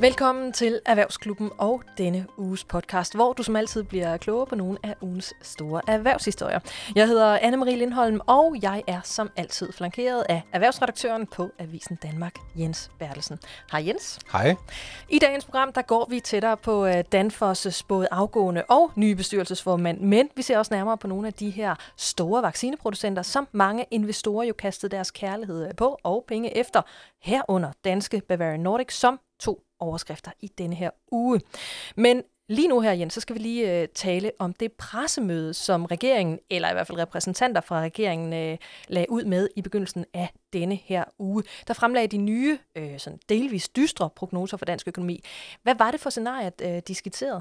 Velkommen til Erhvervsklubben og denne uges podcast, hvor du som altid bliver klogere på nogle af ugens store erhvervshistorier. Jeg hedder Anne-Marie Lindholm, og jeg er som altid flankeret af erhvervsredaktøren på Avisen Danmark, Jens Bertelsen. Hej Jens. Hej. I dagens program, der går vi tættere på øh, Danfoss' både afgående og nye bestyrelsesformand, men vi ser også nærmere på nogle af de her store vaccineproducenter, som mange investorer jo kastede deres kærlighed på og penge efter, herunder danske Bavarian Nordic, som overskrifter i denne her uge. Men lige nu her, Jens, så skal vi lige øh, tale om det pressemøde, som regeringen, eller i hvert fald repræsentanter fra regeringen, øh, lagde ud med i begyndelsen af denne her uge. Der fremlagde de nye, øh, sådan delvis dystre prognoser for dansk økonomi. Hvad var det for scenariet, øh, de skitserede?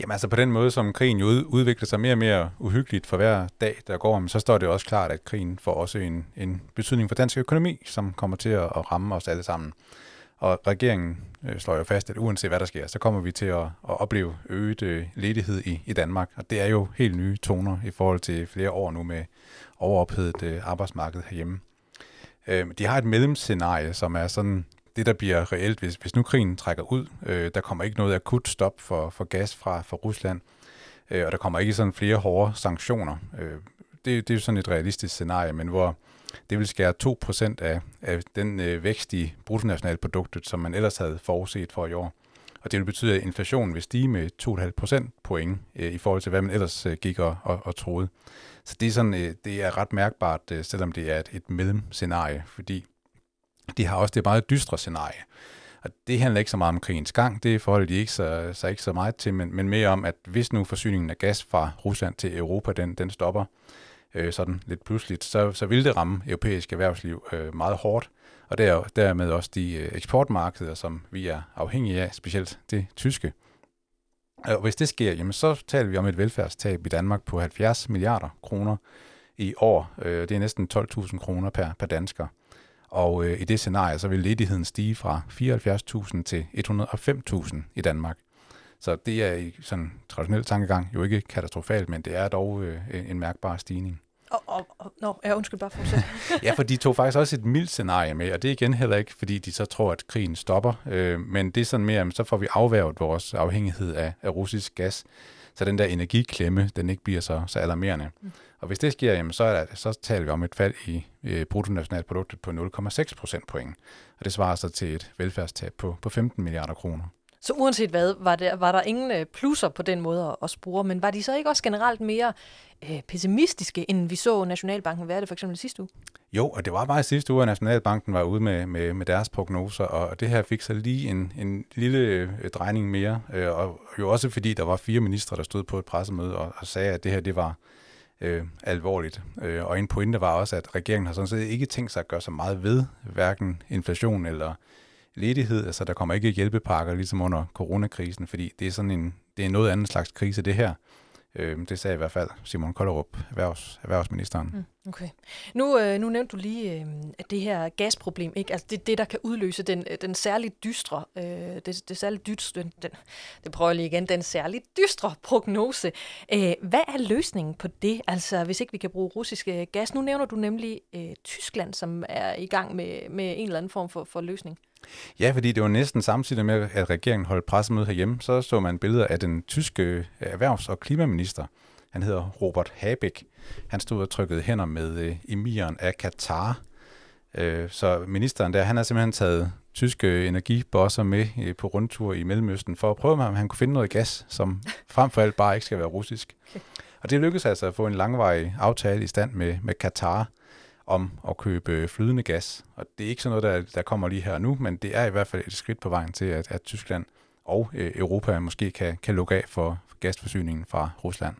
Jamen altså på den måde, som krigen jo udvikler sig mere og mere uhyggeligt for hver dag, der går, så står det også klart, at krigen får også en, en betydning for dansk økonomi, som kommer til at ramme os alle sammen. Og regeringen øh, slår jo fast, at uanset hvad der sker, så kommer vi til at, at opleve øget øh, ledighed i, i Danmark. Og det er jo helt nye toner i forhold til flere år nu med overophedet øh, arbejdsmarked herhjemme. Øh, de har et mellemscenarie, som er sådan det, der bliver reelt, hvis, hvis nu krigen trækker ud. Øh, der kommer ikke noget akut stop for, for gas fra, fra Rusland, øh, og der kommer ikke sådan flere hårde sanktioner. Øh, det, det er jo sådan et realistisk scenarie, men hvor det vil skære 2% af, af den øh, vækst i bruttonationalproduktet, som man ellers havde forudset for i år. Og det vil betyde, at inflationen vil stige med 2,5% point øh, i forhold til, hvad man ellers øh, gik og, og, og troede. Så det er, sådan, øh, det er ret mærkbart, øh, selvom det er et, et mellemscenarie, fordi de har også det meget dystre scenarie. Og det handler ikke så meget om krigens gang, det forholder de ikke så, så, ikke så meget til, men, men mere om, at hvis nu forsyningen af gas fra Rusland til Europa, den, den stopper, øh, sådan lidt pludseligt, så, så vil det ramme europæisk erhvervsliv øh, meget hårdt, og der, dermed også de øh, eksportmarkeder, som vi er afhængige af, specielt det tyske. Og hvis det sker, jamen, så taler vi om et velfærdstab i Danmark på 70 milliarder kroner i år. Øh, det er næsten 12.000 kroner per, per dansker. Og øh, i det scenarie, så vil ledigheden stige fra 74.000 til 105.000 i Danmark. Så det er i sådan traditionel tankegang jo ikke katastrofalt, men det er dog øh, en mærkbar stigning. Og, og, og no, ja, undskyld, bare fortsæt. ja, for de tog faktisk også et mildt scenarie med, og det er igen heller ikke, fordi de så tror, at krigen stopper, øh, men det er sådan mere, så får vi afværget vores afhængighed af, af russisk gas, så den der energiklemme, den ikke bliver så, så alarmerende. Mm. Og hvis det sker, jamen, så, er der, så taler vi om et fald i øh, bruttonationalproduktet på 0,6 procentpoint, og det svarer så til et velfærdstab på, på 15 milliarder kroner. Så uanset hvad, var der, var der ingen øh, plusser på den måde at spore, men var de så ikke også generelt mere øh, pessimistiske, end vi så Nationalbanken være det for eksempel sidste uge? Jo, og det var bare sidste uge, at Nationalbanken var ude med, med, med deres prognoser, og det her fik så lige en, en lille øh, drejning mere, øh, og jo også fordi der var fire ministre, der stod på et pressemøde og, og sagde, at det her det var øh, alvorligt. Øh, og en pointe var også, at regeringen har sådan set ikke tænkt sig at gøre så meget ved, hverken inflation eller ledighed, altså der kommer ikke hjælpepakker ligesom under coronakrisen, fordi det er sådan en, det er noget andet slags krise, det her. Øh, det sagde i hvert fald Simon Kollerup, erhvervs, erhvervsministeren. Mm, okay. Nu, øh, nu nævnte du lige øh, det her gasproblem, ikke? Altså det, det der kan udløse den, øh, den særligt dystre, øh, det, det særligt dystre, den, den, det prøver jeg lige igen, den særligt dystre prognose. Øh, hvad er løsningen på det? Altså hvis ikke vi kan bruge russisk øh, gas. Nu nævner du nemlig øh, Tyskland, som er i gang med, med en eller anden form for, for løsning. Ja, fordi det var næsten samtidig med, at regeringen holdt pressemøde herhjemme, så så man billeder af den tyske øh, erhvervs- og klimaminister. Han hedder Robert Habeck. Han stod og trykkede hænder med øh, emiren af Katar. Øh, så ministeren der, han har simpelthen taget tyske energibosser med øh, på rundtur i Mellemøsten for at prøve, om han kunne finde noget gas, som frem for alt bare ikke skal være russisk. Og det lykkedes altså at få en langvarig aftale i stand med, med Katar, om at købe flydende gas. Og det er ikke sådan noget, der, der kommer lige her nu, men det er i hvert fald et skridt på vejen til, at, at Tyskland og øh, Europa måske kan, kan lukke af for, for gasforsyningen fra Rusland.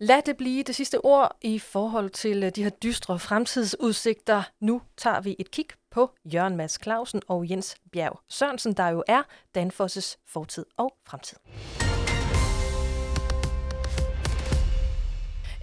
Lad det blive det sidste ord i forhold til øh, de her dystre fremtidsudsigter. Nu tager vi et kig på Jørgen Mads Clausen og Jens Bjerg Sørensen, der jo er Danfosses fortid og fremtid.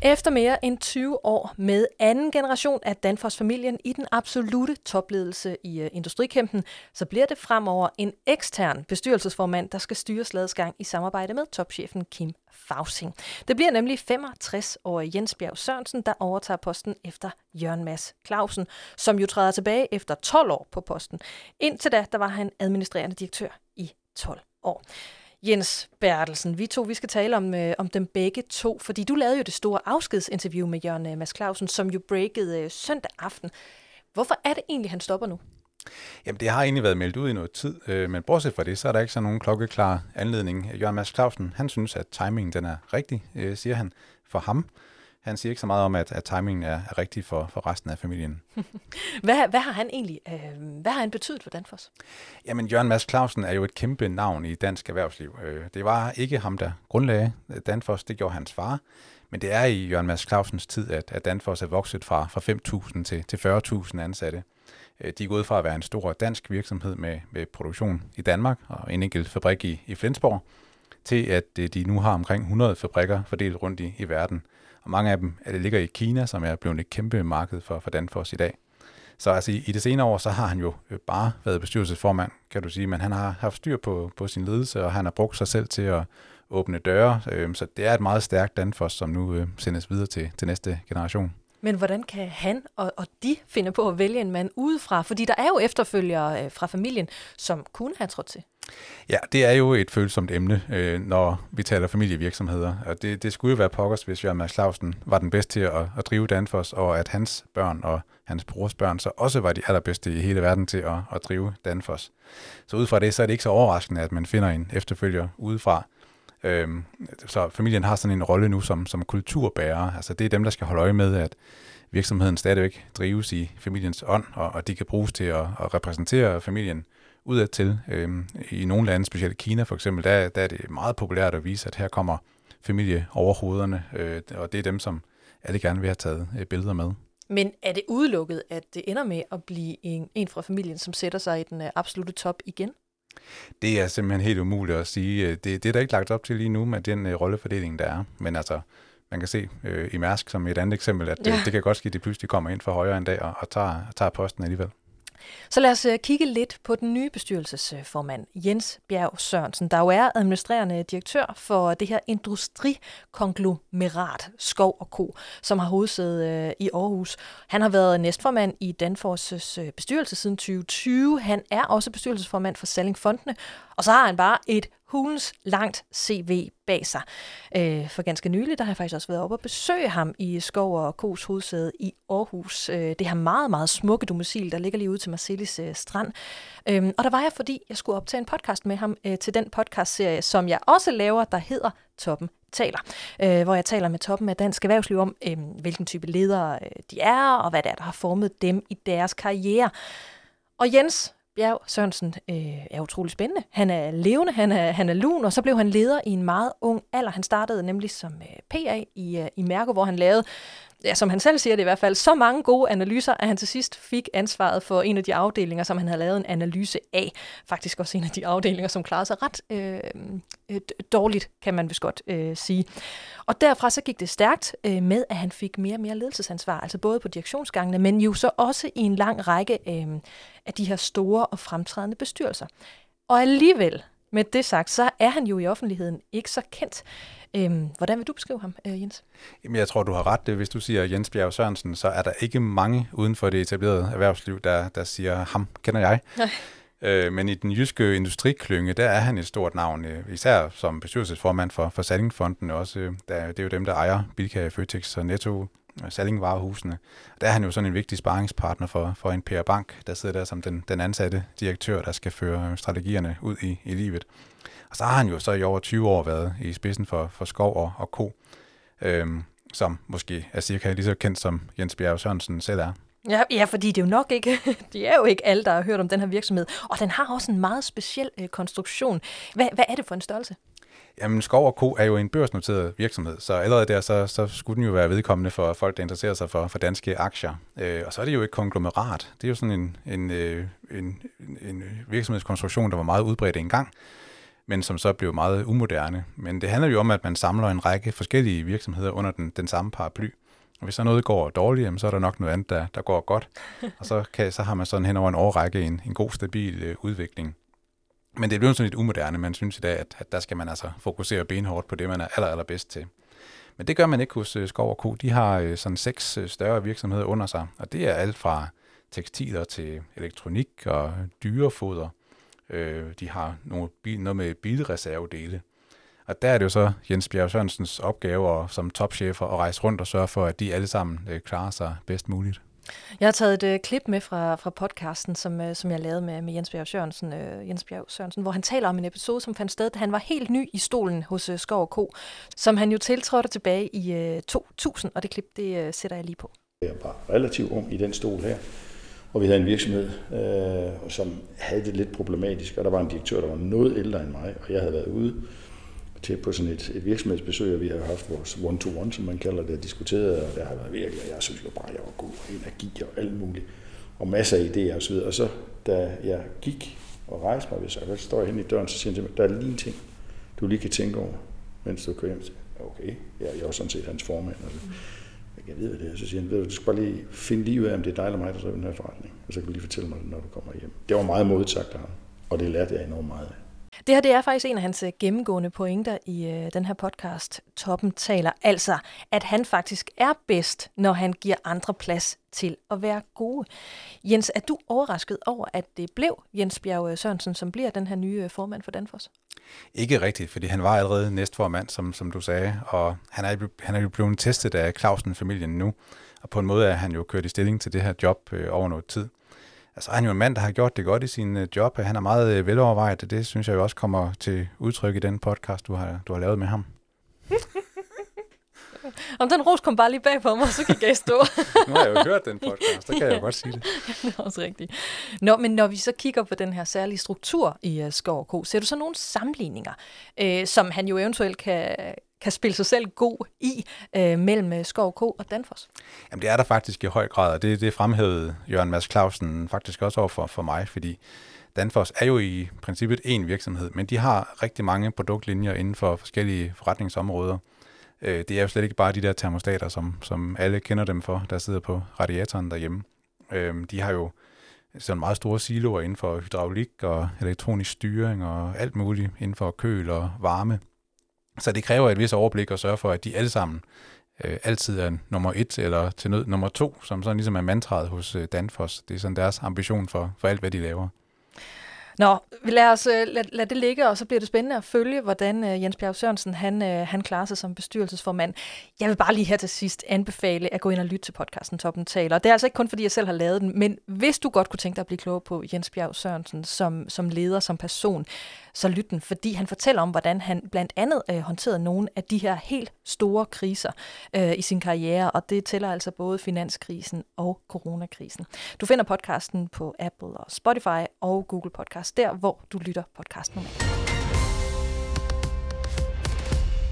Efter mere end 20 år med anden generation af Danfoss-familien i den absolute topledelse i øh, industrikæmpen, så bliver det fremover en ekstern bestyrelsesformand, der skal styre slagets gang i samarbejde med topchefen Kim Fausing. Det bliver nemlig 65-årige Jens Bjerg Sørensen, der overtager posten efter Jørgen Mads Clausen, som jo træder tilbage efter 12 år på posten. Indtil da, der var han administrerende direktør i 12 år. Jens Bertelsen, vi to vi skal tale om, øh, om dem begge to, fordi du lavede jo det store afskedsinterview med Jørgen øh, Mads Clausen, som jo breakede øh, søndag aften. Hvorfor er det egentlig, han stopper nu? Jamen, det har egentlig været meldt ud i noget tid, øh, men bortset fra det, så er der ikke så nogen klokkeklar anledning. Jørgen Mads Clausen, han synes, at timingen den er rigtig, øh, siger han, for ham. Han siger ikke så meget om, at, at timingen er, er rigtig for, for resten af familien. hvad, hvad har han egentlig øh, hvad har han betydet for Danfoss? Jamen, Jørgen Mads Clausen er jo et kæmpe navn i dansk erhvervsliv. Øh, det var ikke ham, der grundlagde Danfoss, det gjorde hans far. Men det er i Jørgen Mads Clausens tid, at, at Danfoss er vokset fra, fra 5.000 til, til 40.000 ansatte. Øh, de er gået fra at være en stor dansk virksomhed med, med produktion i Danmark og en enkelt fabrik i, i Flensborg, til at øh, de nu har omkring 100 fabrikker fordelt rundt i, i verden. Og mange af dem øh, det ligger i Kina, som er blevet et kæmpe marked for, for Danfoss i dag. Så altså i, i det senere år, så har han jo øh, bare været bestyrelsesformand, kan du sige, men han har haft styr på, på sin ledelse, og han har brugt sig selv til at åbne døre. Øhm, så det er et meget stærkt Danfoss, som nu sendes videre til, til næste generation. Men hvordan kan han og, og de finde på at vælge en mand udefra? Fordi der er jo efterfølgere øh, fra familien, som kunne have trådt til. Ja, det er jo et følsomt emne, øh, når vi taler familievirksomheder. Og det, det skulle jo være pokkers, hvis Jørgen Mads Clausen var den bedste til at, at drive Danfoss, og at hans børn og hans brors børn så også var de allerbedste i hele verden til at, at drive Danfoss. Så ud fra det, så er det ikke så overraskende, at man finder en efterfølger udefra. Øhm, så familien har sådan en rolle nu som, som kulturbærer. Altså det er dem, der skal holde øje med, at virksomheden stadigvæk drives i familiens ånd, og, og de kan bruges til at, at repræsentere familien udadtil. Øhm, I nogle lande, specielt Kina for eksempel, der, der er det meget populært at vise, at her kommer familie over hovederne, øh, og det er dem, som alle gerne vil have taget øh, billeder med. Men er det udelukket, at det ender med at blive en, en fra familien, som sætter sig i den øh, absolute top igen? Det er simpelthen helt umuligt at sige. Det, det er der ikke lagt op til lige nu med den uh, rollefordeling, der er. Men altså, man kan se uh, i Mærsk som et andet eksempel, at ja. det, det kan godt ske, at de pludselig kommer ind for højre en dag og, og tager, tager posten alligevel. Så lad os øh, kigge lidt på den nye bestyrelsesformand, Jens Bjerg Sørensen, der jo er administrerende direktør for det her industrikonglomerat Skov og Ko, som har hovedsæde øh, i Aarhus. Han har været næstformand i Danfors' øh, bestyrelse siden 2020. Han er også bestyrelsesformand for Salling Fondene, og så har han bare et hulens langt CV bag sig. Øh, for ganske nylig, der har jeg faktisk også været oppe og besøge ham i Skov og Kos hovedsæde i Aarhus. Øh, det her meget, meget smukke domicil, der ligger lige ude til Marcellis øh, strand. Øh, og der var jeg, fordi jeg skulle optage en podcast med ham øh, til den podcastserie, som jeg også laver, der hedder Toppen taler, øh, hvor jeg taler med toppen af dansk erhvervsliv om, øh, hvilken type ledere øh, de er, og hvad det er, der har formet dem i deres karriere. Og Jens, Bjerg Sørensen øh, er utrolig spændende. Han er levende, han er, han er lun, og så blev han leder i en meget ung alder. Han startede nemlig som øh, PA i, øh, i Mærke, hvor han lavede ja, som han selv siger det i hvert fald, så mange gode analyser, at han til sidst fik ansvaret for en af de afdelinger, som han havde lavet en analyse af. Faktisk også en af de afdelinger, som klarede sig ret øh, øh, dårligt, kan man vist godt øh, sige. Og derfra så gik det stærkt øh, med, at han fik mere og mere ledelsesansvar, altså både på direktionsgangene, men jo så også i en lang række øh, af de her store og fremtrædende bestyrelser. Og alligevel, med det sagt, så er han jo i offentligheden ikke så kendt. Øhm, hvordan vil du beskrive ham, øh, Jens? Jamen, jeg tror, du har ret. Hvis du siger Jens Bjerg Sørensen, så er der ikke mange uden for det etablerede erhvervsliv, der, der siger, ham kender jeg. Nej. Øh, men i den jyske industriklynge, der er han et stort navn, øh, især som bestyrelsesformand for, for Sallingfonden også. Øh, der, det er jo dem, der ejer Bilka, Føtex og Netto, Sallingvarehusene. Der er han jo sådan en vigtig sparringspartner for, for en PR Bank, der sidder der som den, den ansatte direktør, der skal føre strategierne ud i, i livet. Og så har han jo så i over 20 år været i spidsen for, for Skov og, og Ko, øhm, som måske er cirka lige så kendt som Jens Bjerg Sørensen selv er. Ja, ja, fordi det er jo nok ikke, det er jo ikke alle, der har hørt om den her virksomhed. Og den har også en meget speciel øh, konstruktion. Hvad, hvad er det for en størrelse? Jamen, Skov og Co. er jo en børsnoteret virksomhed, så allerede der, så, så skulle den jo være vedkommende for folk, der interesserer sig for, for danske aktier. Øh, og så er det jo et konglomerat. Det er jo sådan en, en, øh, en, en virksomhedskonstruktion, der var meget udbredt engang. Men som så blev meget umoderne. Men det handler jo om, at man samler en række forskellige virksomheder under den, den samme paraply. Og hvis så noget går dårligt, så er der nok noget andet, der, der går godt. Og så, kan, så har man sådan hen over en årrække en, en god, stabil øh, udvikling. Men det er blevet sådan lidt umoderne. Man synes i dag, at, at der skal man altså fokusere benhårdt på det, man er aller, allerbedst til. Men det gør man ikke hos øh, Skov og Co. De har øh, sådan seks øh, større virksomheder under sig, og det er alt fra tekstiler til elektronik og dyrefoder. Øh, de har nogle bil, noget med bilreservedele. Og der er det jo så Jens Bjerg Sørensens opgave som topchefer at rejse rundt og sørge for, at de alle sammen øh, klarer sig bedst muligt. Jeg har taget et uh, klip med fra, fra podcasten, som, uh, som jeg lavede med, med Jens Bjerg Sørensen, uh, Jens Bjerg Sørensen, hvor han taler om en episode, som fandt sted, da han var helt ny i stolen hos uh, Skov Ko, som han jo tiltrådte tilbage i uh, 2000, og det klip, det uh, sætter jeg lige på. Jeg var relativt ung i den stol her, og vi havde en virksomhed, øh, som havde det lidt problematisk, og der var en direktør, der var noget ældre end mig, og jeg havde været ude til på sådan et, et virksomhedsbesøg, og vi havde haft vores one-to-one, som man kalder det, diskuteret, og der har været virkelig, og jeg synes jo bare, at jeg var god, og energi og alt muligt, og masser af idéer osv. Og så, da jeg gik og rejste mig, så jeg står jeg hen i døren, så siger han til mig, der er lige en ting, du lige kan tænke over, mens du kører hjem. Okay, ja, jeg er jo sådan set hans formand. Og så, jeg ved, hvad det er. Så siger han, du skal bare lige finde lige ud af, om det er dig eller mig, der driver den her forretning. Og så kan du lige fortælle mig det, når du kommer hjem. Det var meget modsagt af ham, og det lærte jeg enormt meget af. Det her det er faktisk en af hans øh, gennemgående pointer i øh, den her podcast, Toppen taler. Altså, at han faktisk er bedst, når han giver andre plads til at være gode. Jens, er du overrasket over, at det blev Jens Bjerg øh, Sørensen, som bliver den her nye øh, formand for Danfoss? Ikke rigtigt, fordi han var allerede næstformand, som, som du sagde, og han er, han er jo blevet testet af Clausen-familien nu, og på en måde er han jo kørt i stilling til det her job øh, over noget tid altså, han er jo en mand, der har gjort det godt i sin øh, job. Han er meget øh, velovervejet, og det synes jeg jo også kommer til udtryk i den podcast, du har, du har lavet med ham. Om den ros kom bare lige bag på mig, så kan jeg stå. nu har jeg jo hørt den podcast, så kan jeg jo godt sige det. det er også rigtigt. Nå, men når vi så kigger på den her særlige struktur i uh, Skov K, ser du så nogle sammenligninger, uh, som han jo eventuelt kan, kan spille sig selv god i øh, mellem øh, Skov K og Danfoss? Jamen det er der faktisk i høj grad, og det, det fremhævede Jørgen Mads Clausen faktisk også over for, for mig, fordi Danfoss er jo i princippet én virksomhed, men de har rigtig mange produktlinjer inden for forskellige forretningsområder. Øh, det er jo slet ikke bare de der termostater, som, som alle kender dem for, der sidder på radiatoren derhjemme. Øh, de har jo sådan meget store siloer inden for hydraulik og elektronisk styring og alt muligt inden for køl og varme. Så det kræver et vis overblik at sørge for, at de alle sammen øh, altid er nummer et eller til nød nummer to, som sådan ligesom er mantraet hos øh, Danfoss. Det er sådan deres ambition for, for alt, hvad de laver. Nå, lad os øh, lad, lad det ligge, og så bliver det spændende at følge, hvordan uh, Jens Bjerg Sørensen han, uh, han klarer sig som bestyrelsesformand. Jeg vil bare lige her til sidst anbefale at gå ind og lytte til podcasten Toppen Taler. Det er altså ikke kun, fordi jeg selv har lavet den, men hvis du godt kunne tænke dig at blive klogere på Jens Bjerg Sørensen som, som leder, som person, så lyt den, fordi han fortæller om, hvordan han blandt andet uh, håndterede nogle af de her helt store kriser uh, i sin karriere, og det tæller altså både finanskrisen og coronakrisen. Du finder podcasten på Apple og Spotify og Google Podcast podcast, der hvor du lytter podcast normalt.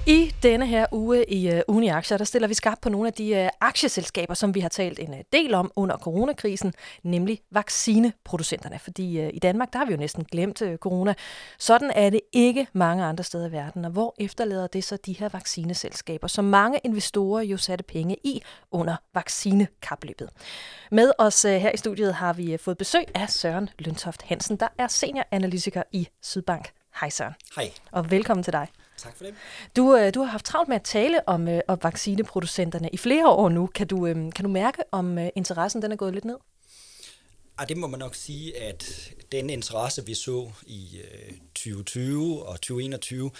I denne her uge i uh, Uni Aktier, der stiller vi skarpt på nogle af de uh, aktieselskaber, som vi har talt en uh, del om under coronakrisen, nemlig vaccineproducenterne. Fordi uh, i Danmark, der har vi jo næsten glemt uh, corona. Sådan er det ikke mange andre steder i verden. Og hvor efterlader det så de her vaccineselskaber, som mange investorer jo satte penge i under vaccinekapløbet. Med os uh, her i studiet har vi uh, fået besøg af Søren Løntoft Hansen, der er senioranalytiker i Sydbank. Hej Søren. Hej. Og velkommen til dig. Tak for det. Du, øh, du har haft travlt med at tale om, øh, om vaccineproducenterne i flere år nu. Kan du, øh, kan du mærke, om interessen den er gået lidt ned? Ja, det må man nok sige, at den interesse, vi så i 2020 og 2021,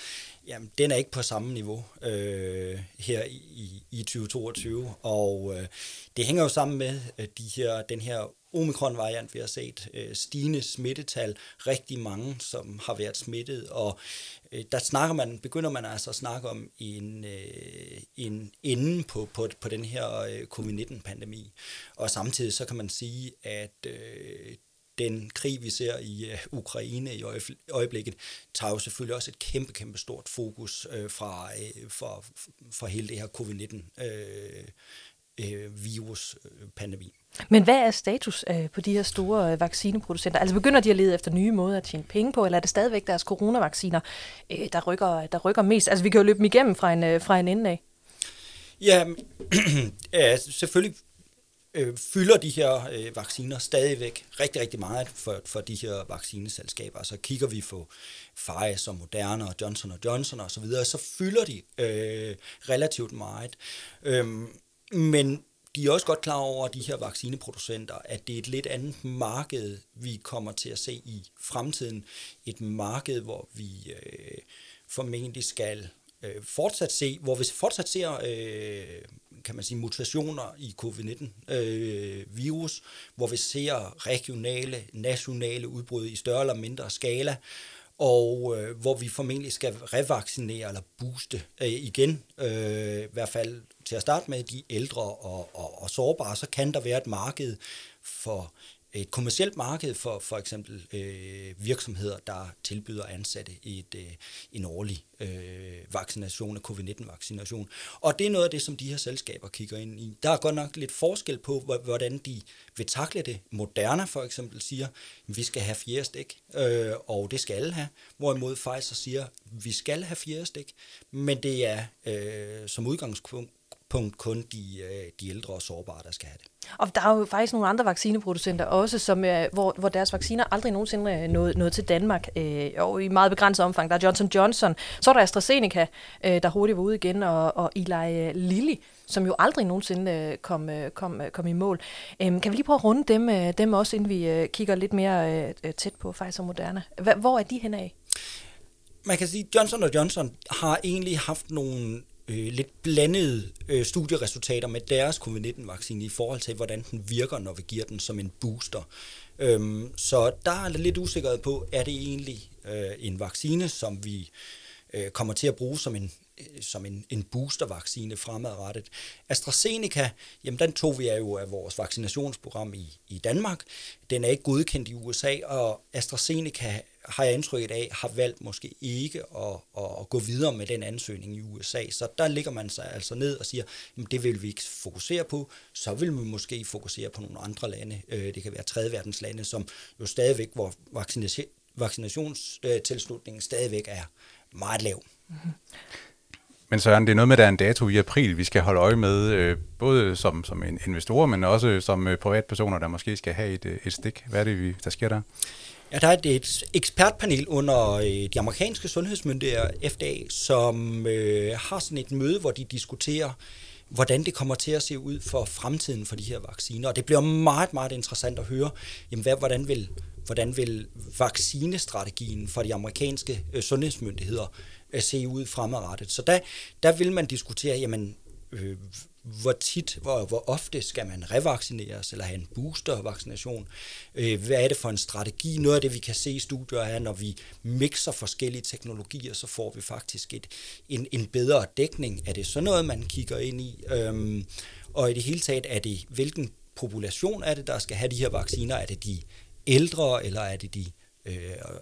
jamen, den er ikke på samme niveau øh, her i, i 2022. Og øh, det hænger jo sammen med de her, den her omikron-variant, vi har set øh, stigende smittetal, rigtig mange, som har været smittet, og øh, der snakker man, begynder man altså at snakke om en, øh, en ende på, på, på den her øh, covid-19-pandemi. Og samtidig så kan man sige, at øh, den krig, vi ser i uh, Ukraine i øjeblikket, tager jo selvfølgelig også et kæmpe, kæmpe stort fokus uh, fra, uh, for, for hele det her covid-19 uh, øh, viruspandemi. Men hvad er status øh, på de her store øh, vaccineproducenter? Altså begynder de at lede efter nye måder at tjene penge på, eller er det stadigvæk deres coronavacciner, øh, der, rykker, der rykker mest? Altså vi kan jo løbe dem igennem fra en, øh, fra en ende af. Ja, ja selvfølgelig øh, fylder de her øh, vacciner stadigvæk rigtig, rigtig meget for, for de her vaccineselskaber. Så kigger vi på Pfizer, Moderna og Johnson Johnson og så videre, så fylder de øh, relativt meget. Øhm, men de er også godt klar over, de her vaccineproducenter, at det er et lidt andet marked, vi kommer til at se i fremtiden. Et marked, hvor vi øh, formentlig skal øh, fortsat se, hvor vi fortsat ser, øh, kan man sige, mutationer i covid-19-virus, øh, hvor vi ser regionale, nationale udbrud i større eller mindre skala, og øh, hvor vi formentlig skal revaccinere eller booste øh, igen, øh, i hvert fald til at starte med de ældre og, og, og sårbare, så kan der være et marked for et kommersielt marked for for eksempel øh, virksomheder, der tilbyder ansatte et, øh, en årlig øh, vaccination covid-19-vaccination. Og det er noget af det, som de her selskaber kigger ind i. Der er godt nok lidt forskel på, hvordan de vil takle det. Moderna for eksempel siger, at vi skal have fjerde stik, øh, og det skal alle have. Hvorimod Pfizer siger, at vi skal have fjerde stik, men det er øh, som udgangspunkt punkt kun de, øh, de ældre og sårbare, der skal have det. Og der er jo faktisk nogle andre vaccineproducenter også, som, øh, hvor, hvor deres vacciner aldrig nogensinde er nået, nået til Danmark, øh, og i meget begrænset omfang. Der er Johnson Johnson, så er der AstraZeneca, øh, der hurtigt var ude igen, og, og Eli Lilly, som jo aldrig nogensinde øh, kom, kom, kom i mål. Øh, kan vi lige prøve at runde dem, dem også, inden vi øh, kigger lidt mere øh, tæt på Pfizer Moderna? Hvor er de hen af? Man kan sige, at Johnson Johnson har egentlig haft nogle øh, lidt blandede øh, studieresultater med deres covid-19-vaccine i forhold til, hvordan den virker, når vi giver den som en booster. Øhm, så der er lidt usikkerhed på, er det egentlig øh, en vaccine, som vi øh, kommer til at bruge som en Øh, som en, en boostervaccine fremadrettet. AstraZeneca, jamen den tog vi jo af vores vaccinationsprogram i, i Danmark. Den er ikke godkendt i USA, og AstraZeneca har jeg indtrykket af, har valgt måske ikke at, at, gå videre med den ansøgning i USA. Så der ligger man sig altså ned og siger, jamen det vil vi ikke fokusere på. Så vil vi måske fokusere på nogle andre lande. Øh, det kan være tredje verdens lande, som jo stadigvæk, hvor vaccinationstilslutningen stadigvæk er meget lav. Mm-hmm. Men Søren, det er noget med, at der er en dato i april, vi skal holde øje med, øh, både som, som en investor, men også som øh, privatpersoner, der måske skal have et, øh, et stik. Hvad er det, der sker der? Ja, der er et ekspertpanel under øh, de amerikanske sundhedsmyndigheder, FDA, som øh, har sådan et møde, hvor de diskuterer, hvordan det kommer til at se ud for fremtiden for de her vacciner. Og det bliver meget, meget interessant at høre, jamen, hvad, hvordan, vil, hvordan vil vaccinestrategien for de amerikanske øh, sundhedsmyndigheder øh, se ud fremadrettet. Så der, der vil man diskutere, jamen, øh, hvor tit, hvor, hvor ofte skal man revaccineres eller have en boostervaccination? Øh, hvad er det for en strategi? Noget af det, vi kan se i studier er, når vi mixer forskellige teknologier, så får vi faktisk et, en, en bedre dækning. Er det sådan noget, man kigger ind i? Øhm, og i det hele taget, er det, hvilken population er det, der skal have de her vacciner? Er det de ældre, eller er det de øh,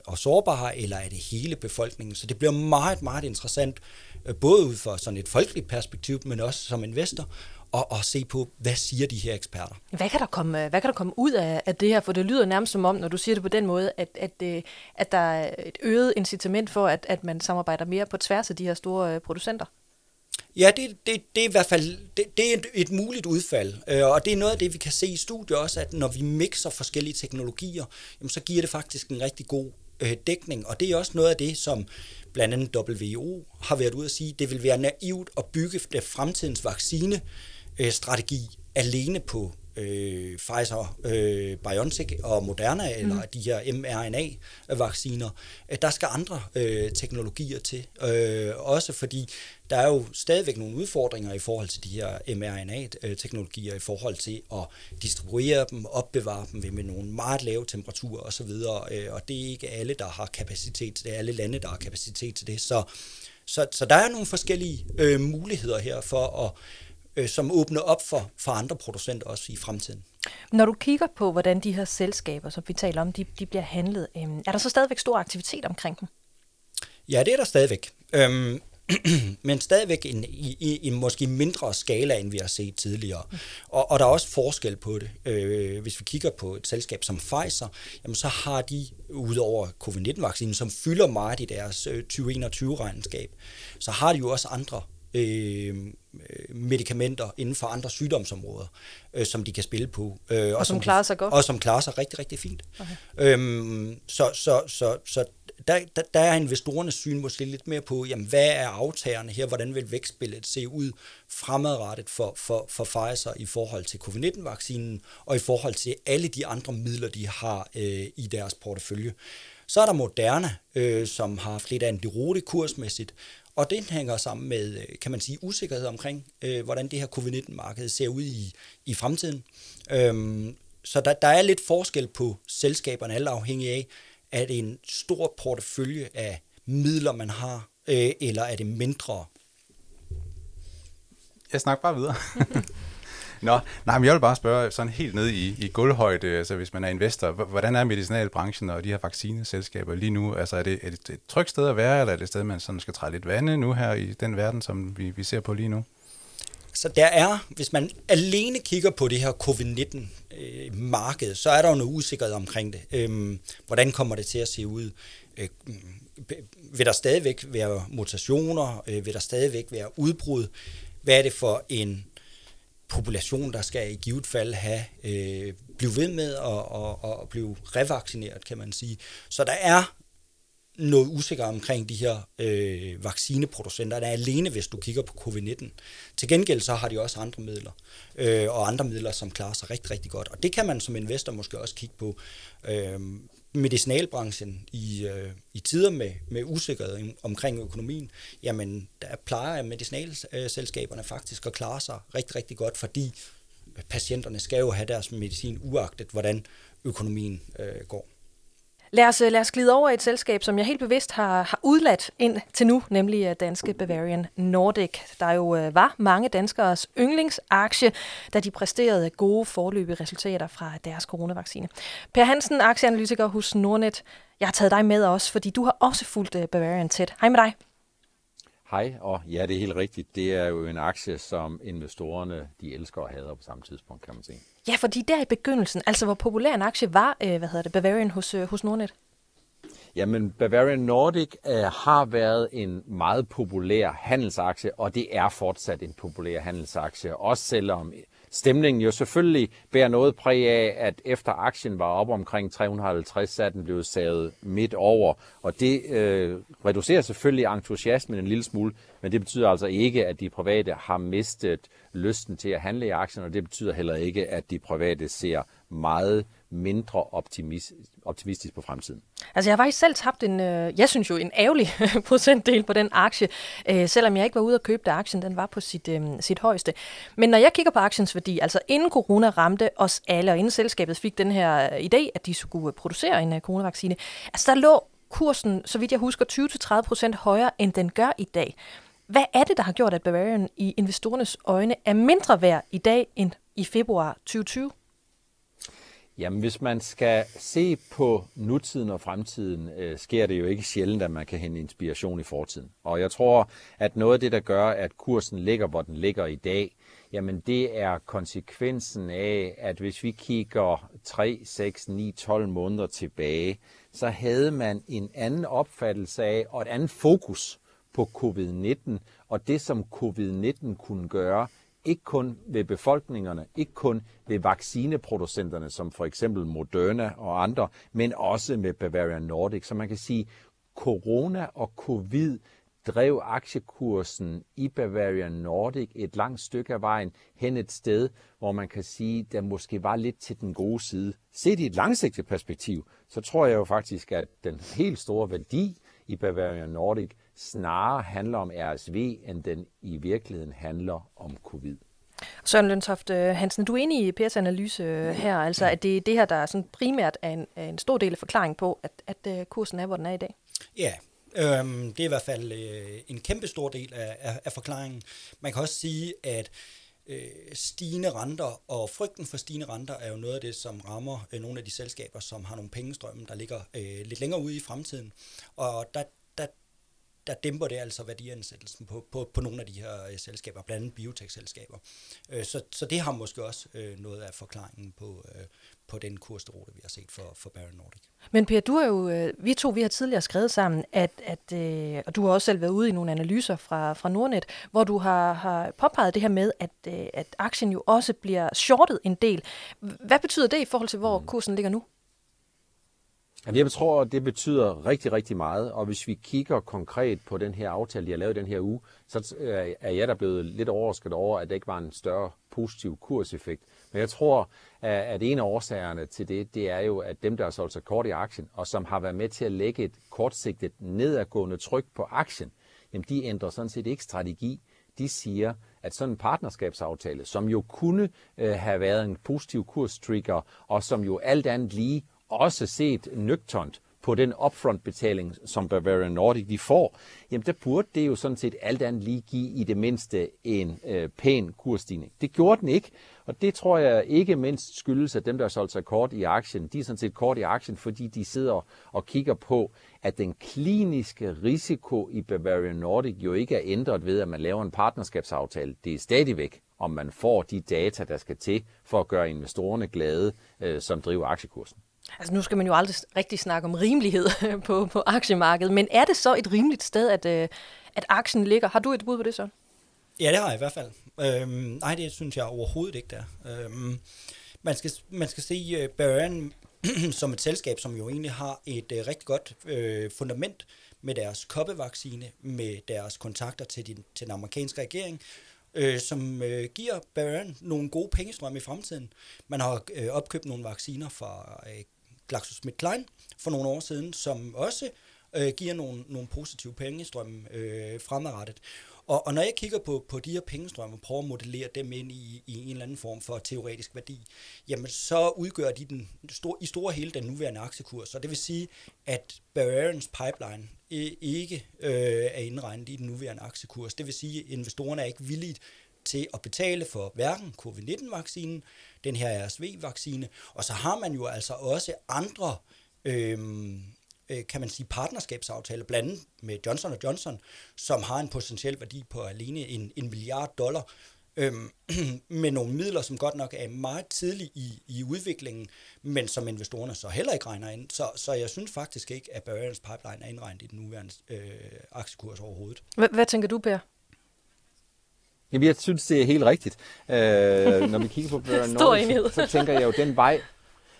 og sårbare, eller er det hele befolkningen? Så det bliver meget, meget interessant øh, både ud fra sådan et folkeligt perspektiv, men også som investor, og, og se på, hvad siger de her eksperter. Hvad kan der komme, øh, hvad kan der komme ud af, af det her? For det lyder nærmest som om, når du siger det på den måde, at, at, øh, at der er et øget incitament for, at, at man samarbejder mere på tværs af de her store producenter. Ja, det, det, det er i hvert fald det, det er et, et muligt udfald, øh, og det er noget af det, vi kan se i studiet også, at når vi mixer forskellige teknologier, jamen, så giver det faktisk en rigtig god øh, dækning, og det er også noget af det, som blandt andet WHO har været ude at sige, det vil være naivt at bygge det fremtidens vaccinestrategi alene på øh, Pfizer, øh, BioNTech og Moderna, mm. eller de her mRNA-vacciner. Der skal andre øh, teknologier til. Øh, også fordi der er jo stadigvæk nogle udfordringer i forhold til de her mRNA-teknologier, i forhold til at distribuere dem, opbevare dem med nogle meget lave temperaturer osv., øh, og det er ikke alle, der har kapacitet til det, alle lande, der har kapacitet til det. Så, så, så der er nogle forskellige øh, muligheder her for at øh, som åbner op for, for andre producenter også i fremtiden. Når du kigger på, hvordan de her selskaber, som vi taler om, de, de bliver handlet, øh, er der så stadigvæk stor aktivitet omkring dem? Ja, det er der stadigvæk. Øhm, men stadigvæk en, i, i en måske mindre skala, end vi har set tidligere. Og, og der er også forskel på det. Øh, hvis vi kigger på et selskab som Pfizer, jamen så har de, udover covid-19-vaccinen, som fylder meget i deres 2021-regnskab, så har de jo også andre øh, medicamenter inden for andre sygdomsområder, øh, som de kan spille på. Øh, og, og som, som klarer sig godt. Og som klarer sig rigtig, rigtig fint. Okay. Øhm, så, så, så, så der, der, der er investorernes syn måske lidt mere på, jamen, hvad er aftagerne her, hvordan vil vækstbilledet se ud fremadrettet for, for, for Pfizer i forhold til covid-19-vaccinen, og i forhold til alle de andre midler, de har øh, i deres portefølje. Så er der Moderna, øh, som har haft lidt af en kursmæssigt, og det hænger sammen med, øh, kan man sige, usikkerhed omkring, øh, hvordan det her covid-19-marked ser ud i, i fremtiden. Øhm, så der, der er lidt forskel på selskaberne, alle afhængig af, er det en stor portefølje af midler, man har, øh, eller er det mindre? Jeg snakker bare videre. Nå, nej, men jeg vil bare spørge sådan helt ned i, i gulvhøjde, altså hvis man er investor, hvordan er medicinalbranchen og de her vaccineselskaber lige nu? Altså er det, er det et trygt sted at være, eller er det et sted, man sådan skal træde lidt vande nu her i den verden, som vi, vi ser på lige nu? Så der er, hvis man alene kigger på det her covid-19-marked, øh, så er der jo noget usikkerhed omkring det. Øhm, hvordan kommer det til at se ud? Øh, mm, vil der stadigvæk være mutationer? Øh, vil der stadigvæk være udbrud? Hvad er det for en population, der skal i givet fald have, øh, blive ved med at, og, og blive revaccineret, kan man sige. Så der er noget usikker omkring de her øh, vaccineproducenter, der er alene, hvis du kigger på covid-19. Til gengæld så har de også andre midler, øh, og andre midler, som klarer sig rigtig, rigtig godt. Og det kan man som investor måske også kigge på. Øh, medicinalbranchen i, øh, i tider med, med usikkerhed omkring økonomien, jamen der plejer medicinalselskaberne faktisk at klare sig rigtig, rigtig godt, fordi patienterne skal jo have deres medicin uagtet, hvordan økonomien øh, går. Lad os, øh, lad os glide over et selskab, som jeg helt bevidst har, har udladt ind til nu, nemlig øh, danske Bavarian Nordic, der jo øh, var mange danskers yndlingsaktie, da de præsterede gode forløbige resultater fra deres coronavaccine. Per Hansen, aktieanalytiker hos Nordnet, jeg har taget dig med også, fordi du har også fulgt øh, Bavarian tæt. Hej med dig. Hej, og ja, det er helt rigtigt. Det er jo en aktie, som investorerne de elsker og hader på samme tidspunkt, kan man sige. Ja, fordi der i begyndelsen, altså hvor populær en aktie var, øh, hvad hedder det, Bavarian hos, øh, hos Nordnet? Jamen, Bavarian Nordic øh, har været en meget populær handelsaktie, og det er fortsat en populær handelsaktie, også selvom stemningen jo selvfølgelig bærer noget præg af, at efter aktien var op omkring 350, så er den blevet savet midt over. Og det øh, reducerer selvfølgelig entusiasmen en lille smule, men det betyder altså ikke, at de private har mistet lysten til at handle i aktien, og det betyder heller ikke, at de private ser meget mindre optimist, optimistisk på fremtiden. Altså jeg har faktisk selv tabt en, øh, jeg synes jo en ærgerlig procentdel på den aktie, øh, selvom jeg ikke var ude at købe, da aktien den var på sit, øh, sit højeste. Men når jeg kigger på aktiens værdi, altså inden corona ramte os alle, og inden selskabet fik den her øh, idé, at de skulle øh, producere en øh, coronavaccine, altså der lå kursen, så vidt jeg husker, 20-30% højere, end den gør i dag. Hvad er det, der har gjort, at Bavarian i investorernes øjne er mindre værd i dag end i februar 2020? Jamen, hvis man skal se på nutiden og fremtiden, øh, sker det jo ikke sjældent, at man kan hente inspiration i fortiden. Og jeg tror, at noget af det, der gør, at kursen ligger, hvor den ligger i dag, jamen det er konsekvensen af, at hvis vi kigger 3, 6, 9, 12 måneder tilbage, så havde man en anden opfattelse af og et andet fokus på covid-19, og det som covid-19 kunne gøre, ikke kun ved befolkningerne, ikke kun ved vaccineproducenterne, som for eksempel Moderna og andre, men også med Bavarian Nordic. Så man kan sige, corona og covid drev aktiekursen i Bavarian Nordic et langt stykke af vejen hen et sted, hvor man kan sige, der måske var lidt til den gode side. Set i et langsigtet perspektiv, så tror jeg jo faktisk, at den helt store værdi i Bavarian Nordic snarere handler om RSV, end den i virkeligheden handler om covid. Søren Løntoft øh, Hansen, du er enig i Pers analyse øh, her, altså at det er det her, der er sådan primært er en, en stor del af forklaringen på, at, at øh, kursen er, hvor den er i dag? Ja, øhm, det er i hvert fald øh, en kæmpe stor del af, af, af forklaringen. Man kan også sige, at øh, stigende renter og frygten for stigende renter er jo noget af det, som rammer øh, nogle af de selskaber, som har nogle pengestrømme, der ligger øh, lidt længere ude i fremtiden. Og der der dæmper det altså værdiansættelsen på, på, på nogle af de her øh, selskaber, blandt andet biotech-selskaber. Øh, så, så det har måske også øh, noget af forklaringen på, øh, på den kursrute, vi har set for, for Baron Nordic. Men Per, du er jo, øh, vi to vi har tidligere skrevet sammen, at, at, øh, og du har også selv været ude i nogle analyser fra, fra Nordnet, hvor du har, har påpeget det her med, at, øh, at aktien jo også bliver shortet en del. Hvad betyder det i forhold til, hvor kursen ligger nu? Jamen, jeg tror, det betyder rigtig, rigtig meget, og hvis vi kigger konkret på den her aftale, de har lavet den her uge, så er jeg der blevet lidt overrasket over, at det ikke var en større positiv kurseffekt. Men jeg tror, at en af årsagerne til det, det er jo, at dem, der har solgt sig kort i aktien, og som har været med til at lægge et kortsigtet nedadgående tryk på aktien, jamen de ændrer sådan set ikke strategi. De siger, at sådan en partnerskabsaftale, som jo kunne øh, have været en positiv kurstrigger, og som jo alt andet lige også set nøgtont på den upfront-betaling, som Bavarian Nordic de får, jamen der burde det jo sådan set alt andet lige give i det mindste en øh, pæn kursstigning. Det gjorde den ikke, og det tror jeg ikke mindst skyldes, at dem, der har solgt sig kort i aktien, de er sådan set kort i aktien, fordi de sidder og kigger på, at den kliniske risiko i Bavarian Nordic jo ikke er ændret ved, at man laver en partnerskabsaftale. Det er stadigvæk, om man får de data, der skal til for at gøre investorerne glade, øh, som driver aktiekursen. Altså nu skal man jo aldrig rigtig snakke om rimelighed på, på aktiemarkedet, men er det så et rimeligt sted, at, øh, at aktien ligger? Har du et bud på det så? Ja, det har jeg i hvert fald. Øhm, nej, det synes jeg overhovedet ikke, der. Øhm, man, skal, man skal se øh, Bayern som et selskab, som jo egentlig har et øh, rigtig godt øh, fundament med deres koppevaccine, med deres kontakter til, din, til den amerikanske regering, øh, som øh, giver Bayern nogle gode pengestrømme i fremtiden. Man har øh, opkøbt nogle vacciner fra øh, GlaxoSmithKline for nogle år siden, som også øh, giver nogle, nogle positive pengestrømme øh, fremadrettet. Og, og når jeg kigger på, på de her pengestrømme og prøver at modellere dem ind i, i en eller anden form for teoretisk værdi, jamen så udgør de den store, i store hele den nuværende aktiekurs. Så det vil sige, at Bavarians pipeline øh, ikke øh, er indregnet i den nuværende aktiekurs. Det vil sige, at investorerne er ikke villige til at betale for hverken covid-19-vaccinen, den her RSV-vaccine, og så har man jo altså også andre øhm, øh, kan man sige, partnerskabsaftaler, blandt andet med Johnson Johnson, som har en potentiel værdi på alene en, en milliard dollar, øhm, med nogle midler, som godt nok er meget tidligt i, i udviklingen, men som investorerne så heller ikke regner ind. Så, så jeg synes faktisk ikke, at Bavarians pipeline er indregnet i den nuværende øh, aktiekurs overhovedet. Hvad, hvad tænker du, Per? Jamen, jeg synes, det er helt rigtigt. Øh, når vi kigger på Bavarian så, så tænker jeg jo, den vej,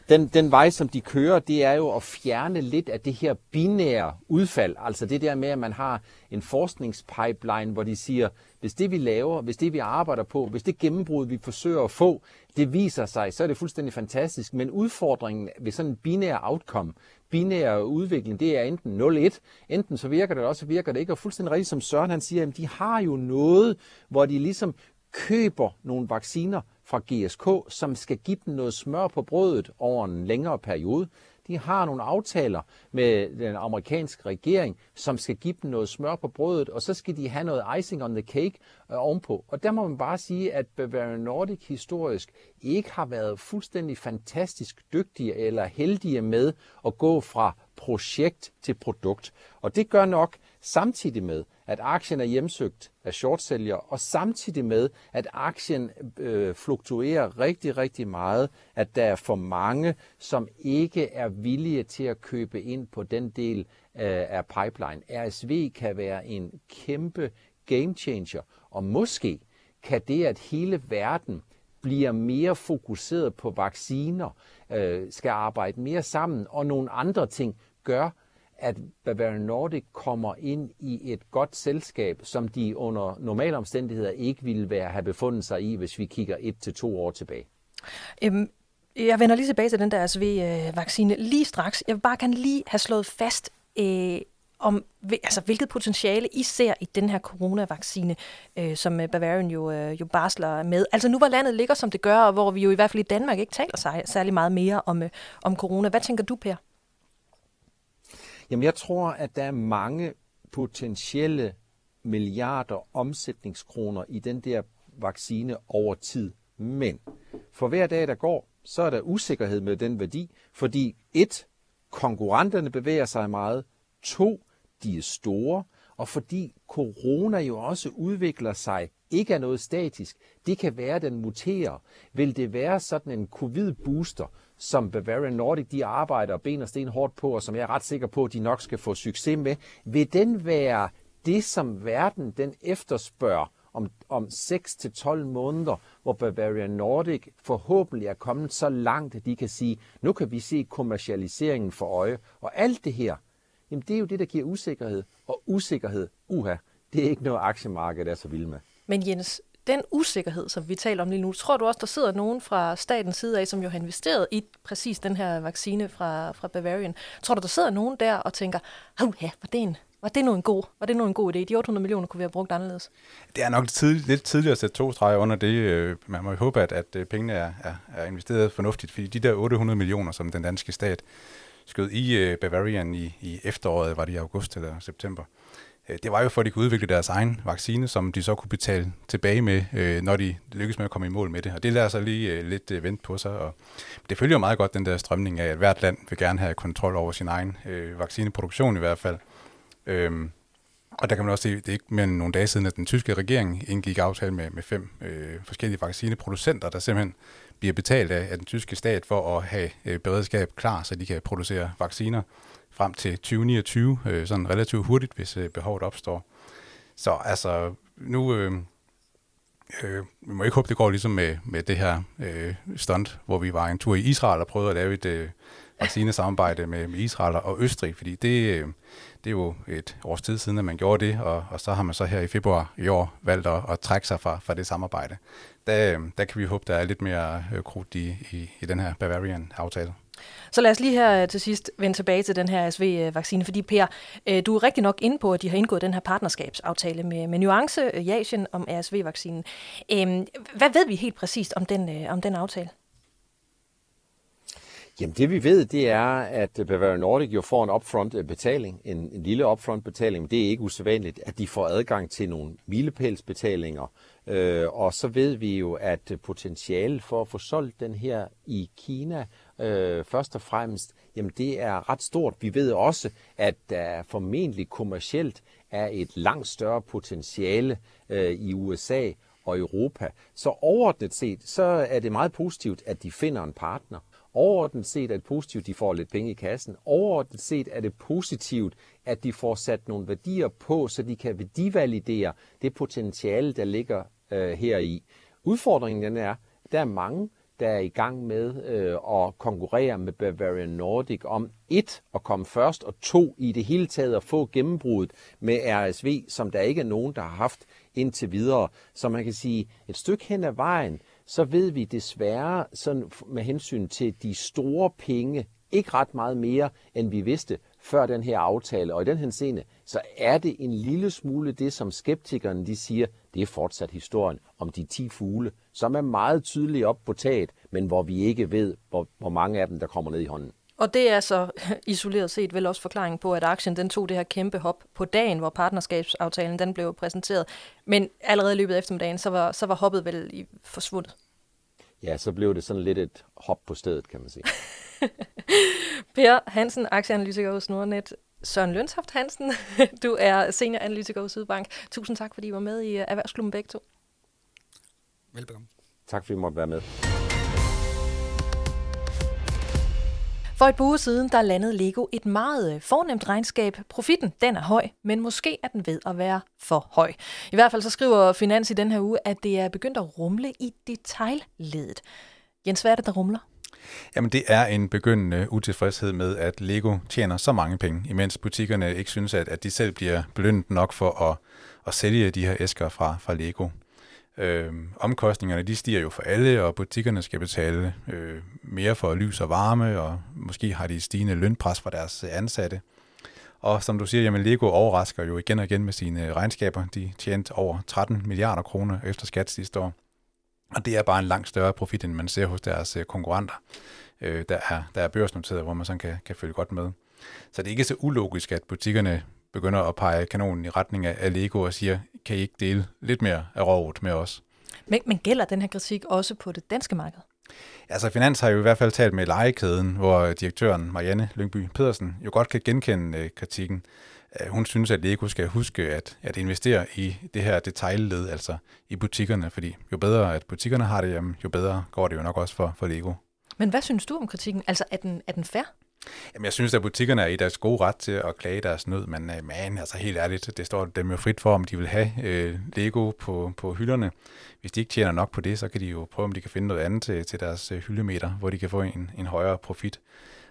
den, den vej, som de kører, det er jo at fjerne lidt af det her binære udfald. Altså det der med, at man har en forskningspipeline, hvor de siger, hvis det vi laver, hvis det vi arbejder på, hvis det gennembrud vi forsøger at få, det viser sig, så er det fuldstændig fantastisk. Men udfordringen ved sådan en binær outcome, binær udvikling, det er enten 0-1, enten så virker det, eller også virker det ikke. Og fuldstændig rigtigt, som Søren han siger, jamen, de har jo noget, hvor de ligesom køber nogle vacciner fra GSK, som skal give dem noget smør på brødet over en længere periode. De har nogle aftaler med den amerikanske regering, som skal give dem noget smør på brødet, og så skal de have noget icing on the cake øh, ovenpå. Og der må man bare sige, at Bavarian Nordic historisk ikke har været fuldstændig fantastisk dygtige eller heldige med at gå fra projekt til produkt. Og det gør nok samtidig med, at aktien er hjemsøgt af shortsælgere, og samtidig med, at aktien øh, fluktuerer rigtig, rigtig meget, at der er for mange, som ikke er villige til at købe ind på den del øh, af pipeline. RSV kan være en kæmpe game changer, og måske kan det, at hele verden bliver mere fokuseret på vacciner, øh, skal arbejde mere sammen, og nogle andre ting, gør, at Bavarian Nordic kommer ind i et godt selskab, som de under normale omstændigheder ikke ville være, have befundet sig i, hvis vi kigger et til to år tilbage. Øhm, jeg vender lige tilbage til den der SV-vaccine lige straks. Jeg vil bare gerne lige have slået fast, øh, om altså, hvilket potentiale I ser i den her coronavaccine, øh, som øh, Bavarian jo, øh, jo barsler med. Altså nu hvor landet ligger, som det gør, og hvor vi jo i hvert fald i Danmark ikke taler særlig meget mere om, øh, om corona. Hvad tænker du, Per? Jamen, jeg tror, at der er mange potentielle milliarder omsætningskroner i den der vaccine over tid. Men for hver dag, der går, så er der usikkerhed med den værdi, fordi et, konkurrenterne bevæger sig meget, to, de er store, og fordi corona jo også udvikler sig, ikke er noget statisk, det kan være, at den muterer. Vil det være sådan en covid-booster, som Bavarian Nordic de arbejder ben og sten hårdt på, og som jeg er ret sikker på, at de nok skal få succes med, vil den være det, som verden den efterspørger om, om 6-12 måneder, hvor Bavarian Nordic forhåbentlig er kommet så langt, at de kan sige, nu kan vi se kommercialiseringen for øje. Og alt det her, jamen det er jo det, der giver usikkerhed. Og usikkerhed, uha, det er ikke noget aktiemarked er så vild med. Men Jens, den usikkerhed, som vi taler om lige nu, tror du også, der sidder nogen fra statens side af, som jo har investeret i præcis den her vaccine fra, fra Bavarian. Tror du, der sidder nogen der og tænker, ja, var det en var det nu en god, var det nu en god idé? De 800 millioner kunne vi have brugt anderledes. Det er nok tidligt, lidt tidligere at sætte to streger under det. Øh, man må jo håbe, at, at øh, pengene er, er, er investeret fornuftigt, fordi de der 800 millioner, som den danske stat skød i øh, Bavarian i, i efteråret, var det i august eller september, Øh, det var jo for, at de kunne udvikle deres egen vaccine, som de så kunne betale tilbage med, øh, når de lykkedes med at komme i mål med det. Og det lader sig lige øh, lidt vente på sig. Og det følger jo meget godt den der strømning af, at hvert land vil gerne have kontrol over sin egen øh, vaccineproduktion i hvert fald. Øhm, og der kan man også se, det er ikke mere end nogle dage siden, at den tyske regering indgik aftale med, med fem øh, forskellige vaccineproducenter, der simpelthen bliver betalt af, af den tyske stat for at have øh, beredskab klar, så de kan producere vacciner frem til 2029, øh, sådan relativt hurtigt, hvis øh, behovet opstår. Så altså, nu... Øh, øh, vi må ikke håbe, det går ligesom med, med det her øh, stunt, hvor vi var en tur i Israel og prøvede at lave et øh, vaccinesamarbejde med, med Israel og Østrig, fordi det, øh, det er jo et års tid siden, at man gjorde det, og, og så har man så her i februar i år valgt at, at trække sig fra, fra det samarbejde. Der, øh, der kan vi håbe, der er lidt mere øh, krudt i, i, i den her Bavarian-aftale. Så lad os lige her øh, til sidst vende tilbage til den her SV-vaccine, fordi Per, øh, du er rigtig nok inde på, at de har indgået den her partnerskabsaftale med, med Nuance øh, i Asien om RSV-vaccinen. Øhm, hvad ved vi helt præcist om den, om den aftale? Jamen det vi ved, det er, at Bavarian Nordic jo får en upfront øh, betaling, en, en lille upfront betaling, men det er ikke usædvanligt, at de får adgang til nogle milepælsbetalinger. Øh, og så ved vi jo, at potentiale for at få solgt den her i Kina, øh, først og fremmest, jamen det er ret stort. Vi ved også, at der formentlig kommercielt er et langt større potentiale øh, i USA og Europa. Så overordnet set, så er det meget positivt, at de finder en partner. Overordnet set er det positivt, at de får lidt penge i kassen. Overordnet set er det positivt, at de får sat nogle værdier på, så de kan værdivalidere det potentiale, der ligger øh, her i. Udfordringen den er, der er mange, der er i gang med øh, at konkurrere med Bavarian Nordic om et at komme først, og to i det hele taget at få gennembruddet med RSV, som der ikke er nogen, der har haft indtil videre. Så man kan sige, et stykke hen ad vejen, så ved vi desværre sådan med hensyn til de store penge ikke ret meget mere, end vi vidste før den her aftale. Og i den henseende, så er det en lille smule det, som skeptikerne de siger, det er fortsat historien om de 10 fugle, som er meget tydeligt op på taget, men hvor vi ikke ved, hvor, hvor mange af dem, der kommer ned i hånden. Og det er så isoleret set vel også forklaringen på, at aktien den tog det her kæmpe hop på dagen, hvor partnerskabsaftalen den blev præsenteret. Men allerede i løbet af eftermiddagen, så var, så var hoppet vel forsvundet. Ja, så blev det sådan lidt et hop på stedet, kan man sige. per Hansen, aktieanalytiker hos Nordnet. Søren Lønshaft Hansen, du er senioranalytiker hos Sydbank. Tusind tak, fordi I var med i Erhvervsklubben begge to. Velbekomme. Tak, fordi I måtte være med. For et par uger siden, der landede Lego et meget øh, fornemt regnskab. Profitten, den er høj, men måske er den ved at være for høj. I hvert fald så skriver Finans i den her uge, at det er begyndt at rumle i detaljledet. Jens, hvad er det, der rumler? Jamen det er en begyndende utilfredshed med, at Lego tjener så mange penge, imens butikkerne ikke synes, at, at de selv bliver belønnet nok for at, at sælge de her æsker fra, fra Lego. Øh, omkostningerne de stiger jo for alle, og butikkerne skal betale øh, mere for lys og varme, og måske har de stigende lønpres fra deres ansatte. Og som du siger, jamen Lego overrasker jo igen og igen med sine regnskaber. De tjente over 13 milliarder kroner efter skat sidste år. Og det er bare en langt større profit, end man ser hos deres øh, konkurrenter, øh, der, er, der er børsnoteret, hvor man sådan kan, kan følge godt med. Så det er ikke så ulogisk, at butikkerne begynder at pege kanonen i retning af Lego og siger, kan I ikke dele lidt mere af rådet med os? Men, men gælder den her kritik også på det danske marked? Altså Finans har jo i hvert fald talt med lejekæden, hvor direktøren Marianne Lyngby Pedersen jo godt kan genkende øh, kritikken. Øh, hun synes, at Lego skal huske at, at investere i det her detaljled, altså i butikkerne, fordi jo bedre at butikkerne har det, jamen, jo bedre går det jo nok også for, for Lego. Men hvad synes du om kritikken? Altså, er den, er den fair? Jamen, jeg synes, at butikkerne er i deres gode ret til at klage deres nød, men øh, man, altså helt ærligt, det står dem jo frit for, om de vil have øh, Lego på, på hylderne. Hvis de ikke tjener nok på det, så kan de jo prøve, om de kan finde noget andet til, til deres øh, hyldemeter, hvor de kan få en, en højere profit.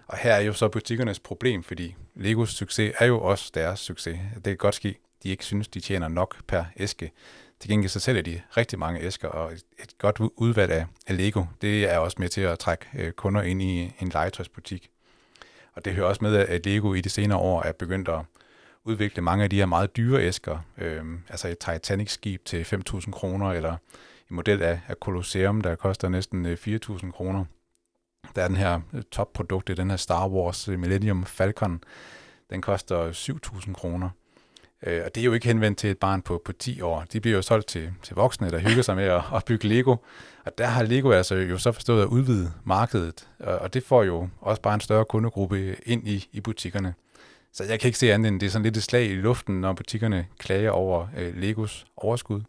Og her er jo så butikkernes problem, fordi Legos succes er jo også deres succes. Det kan godt ske, de ikke synes, de tjener nok per æske. Til gengæld så sælger de rigtig mange æsker, og et godt udvalg af, Lego, det er også med til at trække øh, kunder ind i en legetøjsbutik. Og det hører også med, at Lego i de senere år er begyndt at udvikle mange af de her meget dyre æsker, øh, altså et Titanic-skib til 5.000 kroner, eller en model af, af Colosseum, der koster næsten øh, 4.000 kroner. Der er den her øh, topprodukt, den her Star Wars øh, Millennium Falcon. Den koster 7.000 kroner. Øh, og det er jo ikke henvendt til et barn på, på 10 år. De bliver jo solgt til, til voksne, der hygger sig med at, at bygge Lego. Og der har Lego altså jo så forstået at udvide markedet, og, og det får jo også bare en større kundegruppe ind i, i butikkerne. Så jeg kan ikke se andet end, det er sådan lidt et slag i luften, når butikkerne klager over øh, Legos overskud. Jeg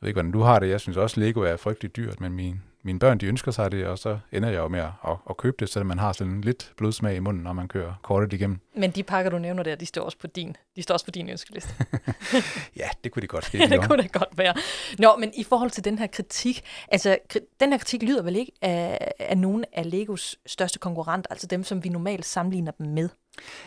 ved ikke, hvordan du har det. Jeg synes også, Lego er frygtelig dyrt, men min, mine børn, de ønsker sig det, og så ender jeg jo med at, at, at købe det, så man har sådan lidt blodsmag i munden, når man kører kortet igennem. Men de pakker, du nævner der, de står også på din, de står også på din ønskeliste. ja, det kunne de godt ske. ja, det kunne det godt være. Nå, men i forhold til den her kritik, altså den her kritik lyder vel ikke af, af nogen af Legos største konkurrenter, altså dem, som vi normalt sammenligner dem med?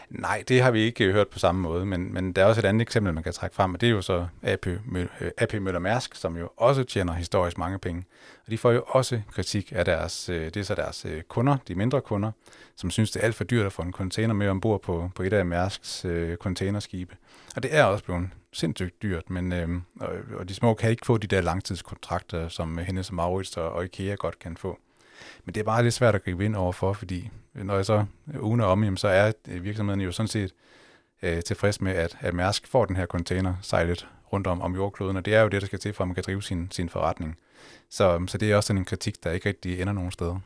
Nej, det har vi ikke øh, hørt på samme måde, men, men der er også et andet eksempel, man kan trække frem, og det er jo så AP, øh, AP Møller Mærsk, som jo også tjener historisk mange penge. Og de får jo også kritik af deres, øh, det er så deres kunder, de mindre kunder, som synes, det er alt for dyrt at få en container med ombord på, på et af Mærsks øh, containerskibe. Og det er også blevet sindssygt dyrt, men øh, og, og de små kan ikke få de der langtidskontrakter, som Hennes Maurits og, og IKEA godt kan få. Men det er bare lidt svært at gribe ind overfor, fordi når jeg så ugen er om, jamen, så er virksomheden jo sådan set øh, tilfreds med, at, at Mærsk får den her container sejlet rundt om, om jordkloden, og det er jo det, der skal til, for at man kan drive sin, sin forretning. Så, så det er også sådan en kritik, der ikke rigtig ender nogen steder.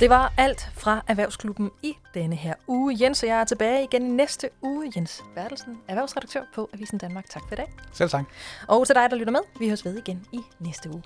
Det var alt fra Erhvervsklubben i denne her uge. Jens og jeg er tilbage igen i næste uge. Jens Bertelsen, erhvervsredaktør på Avisen Danmark. Tak for i dag. Selv tak. Og til dig, der lytter med, vi høres ved igen i næste uge.